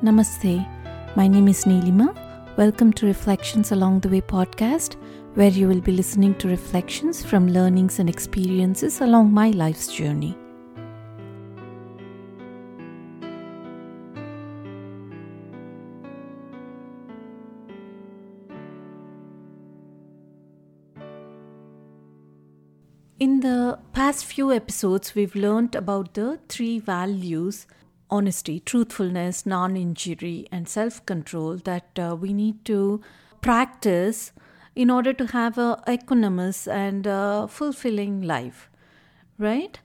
Namaste. My name is Neelima. Welcome to Reflections Along the Way podcast, where you will be listening to reflections from learnings and experiences along my life's journey. In the past few episodes, we've learned about the three values honesty, truthfulness, non injury, and self control that uh, we need to practice in order to have a equanimous and uh, fulfilling life, right?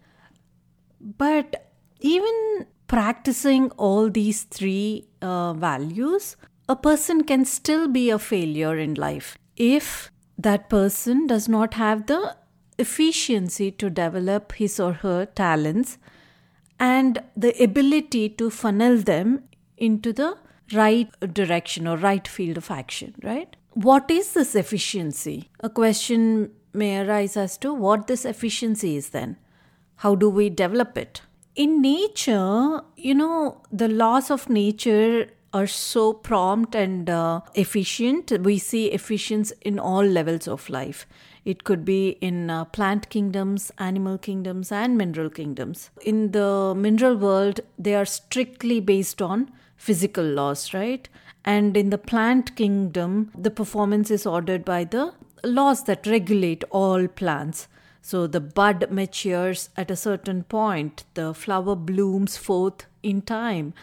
But even practicing all these three uh, values, a person can still be a failure in life if that person does not have the efficiency to develop his or her talents and the ability to funnel them into the right direction or right field of action, right? What is this efficiency? A question may arise as to what this efficiency is then. How do we develop it? In nature, you know, the laws of nature are so prompt and uh, efficient. We see efficiency in all levels of life. It could be in uh, plant kingdoms, animal kingdoms, and mineral kingdoms. In the mineral world, they are strictly based on physical laws, right? And in the plant kingdom, the performance is ordered by the laws that regulate all plants. So the bud matures at a certain point, the flower blooms forth in time,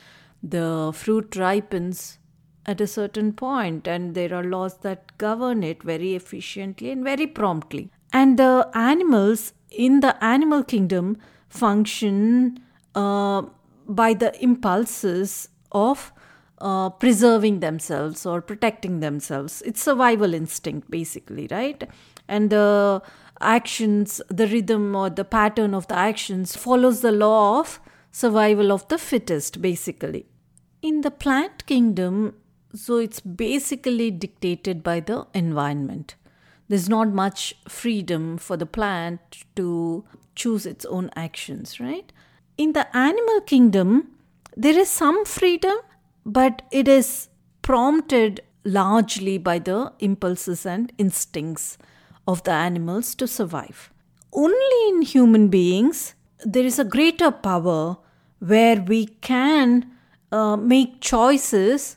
the fruit ripens at a certain point, and there are laws that govern it very efficiently and very promptly. And the animals in the animal kingdom function uh, by the impulses of uh, preserving themselves or protecting themselves. It's survival instinct, basically, right? And the actions, the rhythm or the pattern of the actions follows the law of survival of the fittest, basically. In the plant kingdom, so it's basically dictated by the environment. There's not much freedom for the plant to choose its own actions, right? In the animal kingdom, there is some freedom, but it is prompted largely by the impulses and instincts of the animals to survive. Only in human beings, there is a greater power where we can uh, make choices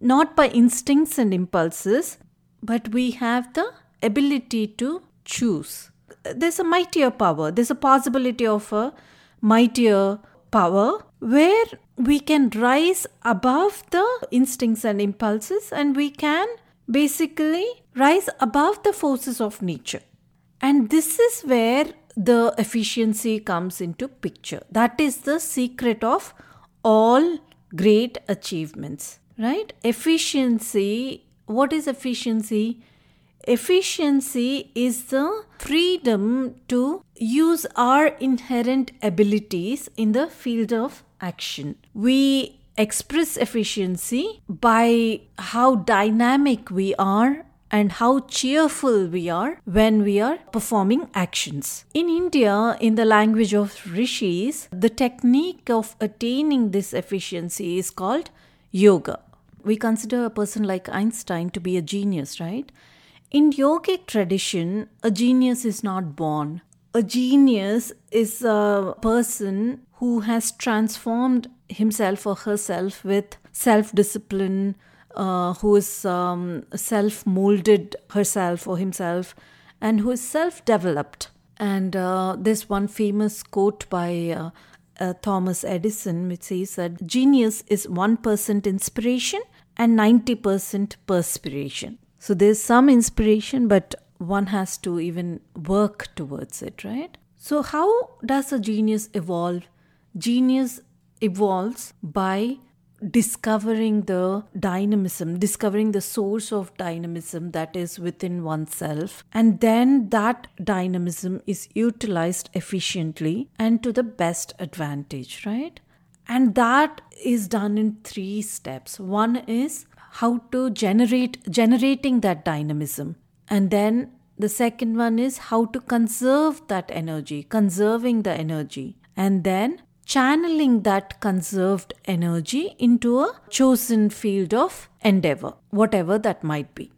not by instincts and impulses, but we have the ability to choose. There's a mightier power, there's a possibility of a mightier power where we can rise above the instincts and impulses and we can basically rise above the forces of nature. And this is where the efficiency comes into picture. That is the secret of all great achievements right? Efficiency. What is efficiency? Efficiency is the freedom to use our inherent abilities in the field of action. We express efficiency by how dynamic we are and how cheerful we are when we are performing actions. In India, in the language of rishis, the technique of attaining this efficiency is called yoga we consider a person like Einstein to be a genius, right? In yogic tradition, a genius is not born. A genius is a person who has transformed himself or herself with self discipline, uh, who is um, self molded herself or himself, and who is self developed. And uh, this one famous quote by uh, uh, Thomas Edison, which says that genius is 1% inspiration and 90% perspiration. So there's some inspiration, but one has to even work towards it, right? So, how does a genius evolve? Genius evolves by discovering the dynamism, discovering the source of dynamism that is within oneself, and then that dynamism is utilized efficiently and to the best advantage, right? And that is done in three steps. One is how to generate generating that dynamism. And then the second one is how to conserve that energy, conserving the energy. And then channeling that conserved energy into a chosen field of endeavor, whatever that might be.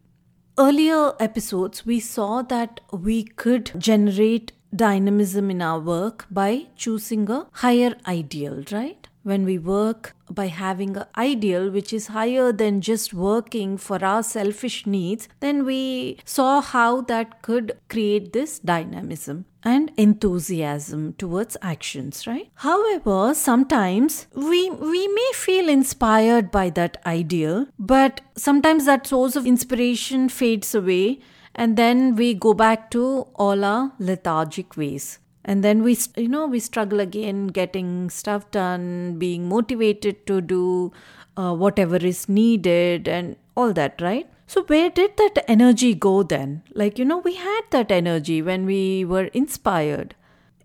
Earlier episodes, we saw that we could generate dynamism in our work by choosing a higher ideal, right? When we work by having an ideal which is higher than just working for our selfish needs, then we saw how that could create this dynamism and enthusiasm towards actions right? However sometimes we we may feel inspired by that ideal but sometimes that source of inspiration fades away and then we go back to all our lethargic ways and then we you know we struggle again getting stuff done being motivated to do uh, whatever is needed and all that right? So where did that energy go then? Like you know we had that energy when we were inspired.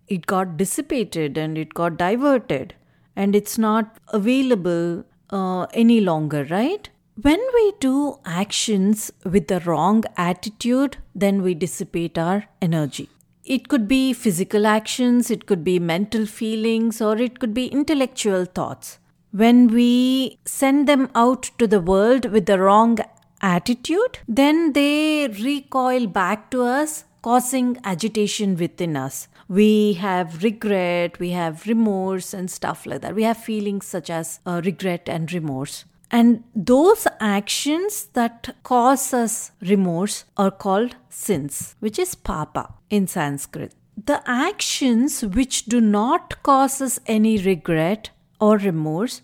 It got dissipated and it got diverted and it's not available uh, any longer right? When we do actions with the wrong attitude then we dissipate our energy it could be physical actions, it could be mental feelings, or it could be intellectual thoughts. When we send them out to the world with the wrong attitude, then they recoil back to us, causing agitation within us. We have regret, we have remorse, and stuff like that. We have feelings such as uh, regret and remorse. And those actions that cause us remorse are called sins, which is papa in Sanskrit. The actions which do not cause us any regret or remorse,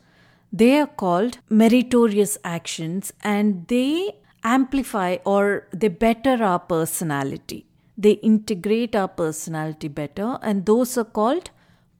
they are called meritorious actions and they amplify or they better our personality. They integrate our personality better, and those are called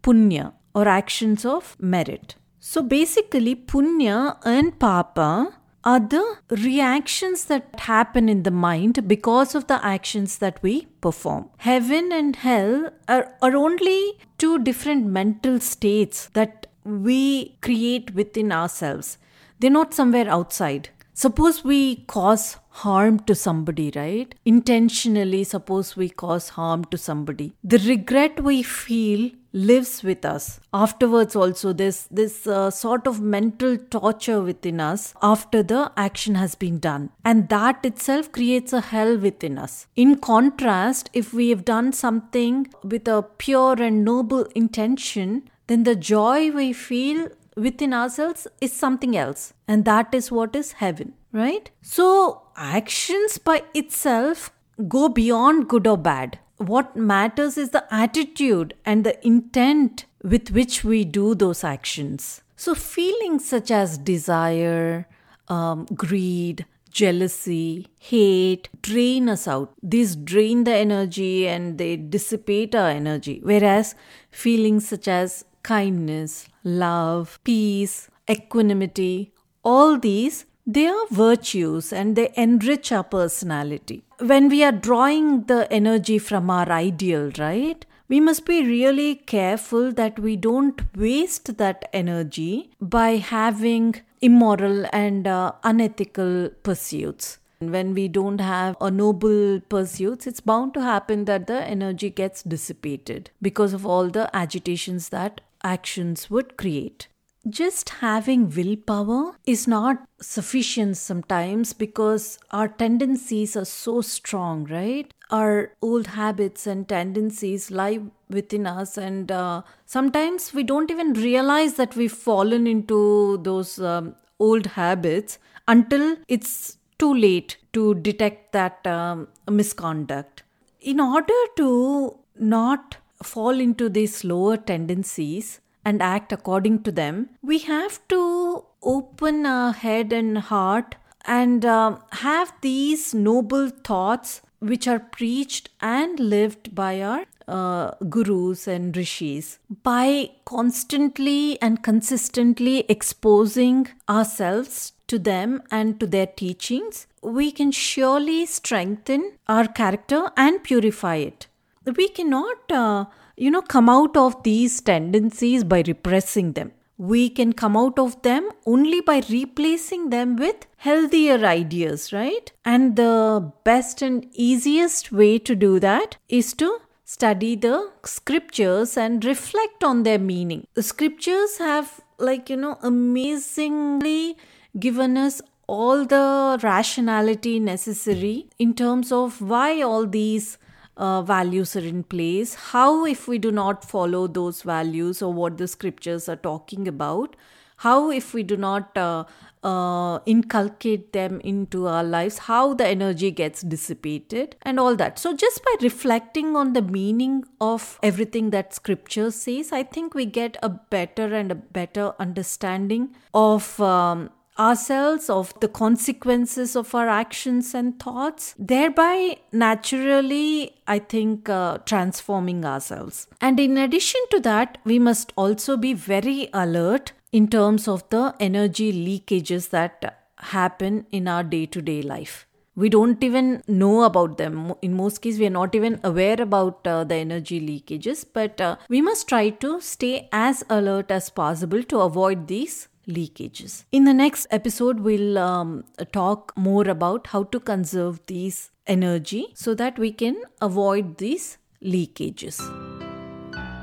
punya or actions of merit. So basically, punya and papa are the reactions that happen in the mind because of the actions that we perform. Heaven and hell are, are only two different mental states that we create within ourselves. They're not somewhere outside. Suppose we cause harm to somebody, right? Intentionally, suppose we cause harm to somebody. The regret we feel lives with us afterwards also there's this uh, sort of mental torture within us after the action has been done and that itself creates a hell within us in contrast if we have done something with a pure and noble intention then the joy we feel within ourselves is something else and that is what is heaven right so actions by itself go beyond good or bad what matters is the attitude and the intent with which we do those actions. So, feelings such as desire, um, greed, jealousy, hate drain us out. These drain the energy and they dissipate our energy. Whereas feelings such as kindness, love, peace, equanimity, all these they are virtues and they enrich our personality. When we are drawing the energy from our ideal, right? We must be really careful that we don't waste that energy by having immoral and uh, unethical pursuits. When we don't have a noble pursuits, it's bound to happen that the energy gets dissipated because of all the agitations that actions would create just having willpower is not sufficient sometimes because our tendencies are so strong, right? Our old habits and tendencies lie within us, and uh, sometimes we don't even realize that we've fallen into those um, old habits until it's too late to detect that um, misconduct. In order to not fall into these lower tendencies, and act according to them, we have to open our head and heart and uh, have these noble thoughts which are preached and lived by our uh, gurus and rishis by constantly and consistently exposing ourselves to them and to their teachings we can surely strengthen our character and purify it we cannot uh, you know, come out of these tendencies by repressing them. We can come out of them only by replacing them with healthier ideas, right? And the best and easiest way to do that is to study the scriptures and reflect on their meaning. The scriptures have, like, you know, amazingly given us all the rationality necessary in terms of why all these uh, values are in place, how, if we do not follow those values or what the scriptures are talking about, how, if we do not uh, uh, inculcate them into our lives, how the energy gets dissipated, and all that. So, just by reflecting on the meaning of everything that scripture says, I think we get a better and a better understanding of. Um, ourselves of the consequences of our actions and thoughts, thereby naturally, I think, uh, transforming ourselves. And in addition to that, we must also be very alert in terms of the energy leakages that happen in our day to day life. We don't even know about them. In most cases, we are not even aware about uh, the energy leakages, but uh, we must try to stay as alert as possible to avoid these leakages. In the next episode, we'll um, talk more about how to conserve these energy so that we can avoid these leakages.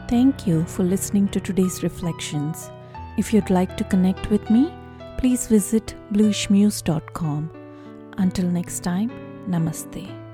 Thank you for listening to today's reflections. If you'd like to connect with me, please visit bluishmuse.com. Until next time, namaste.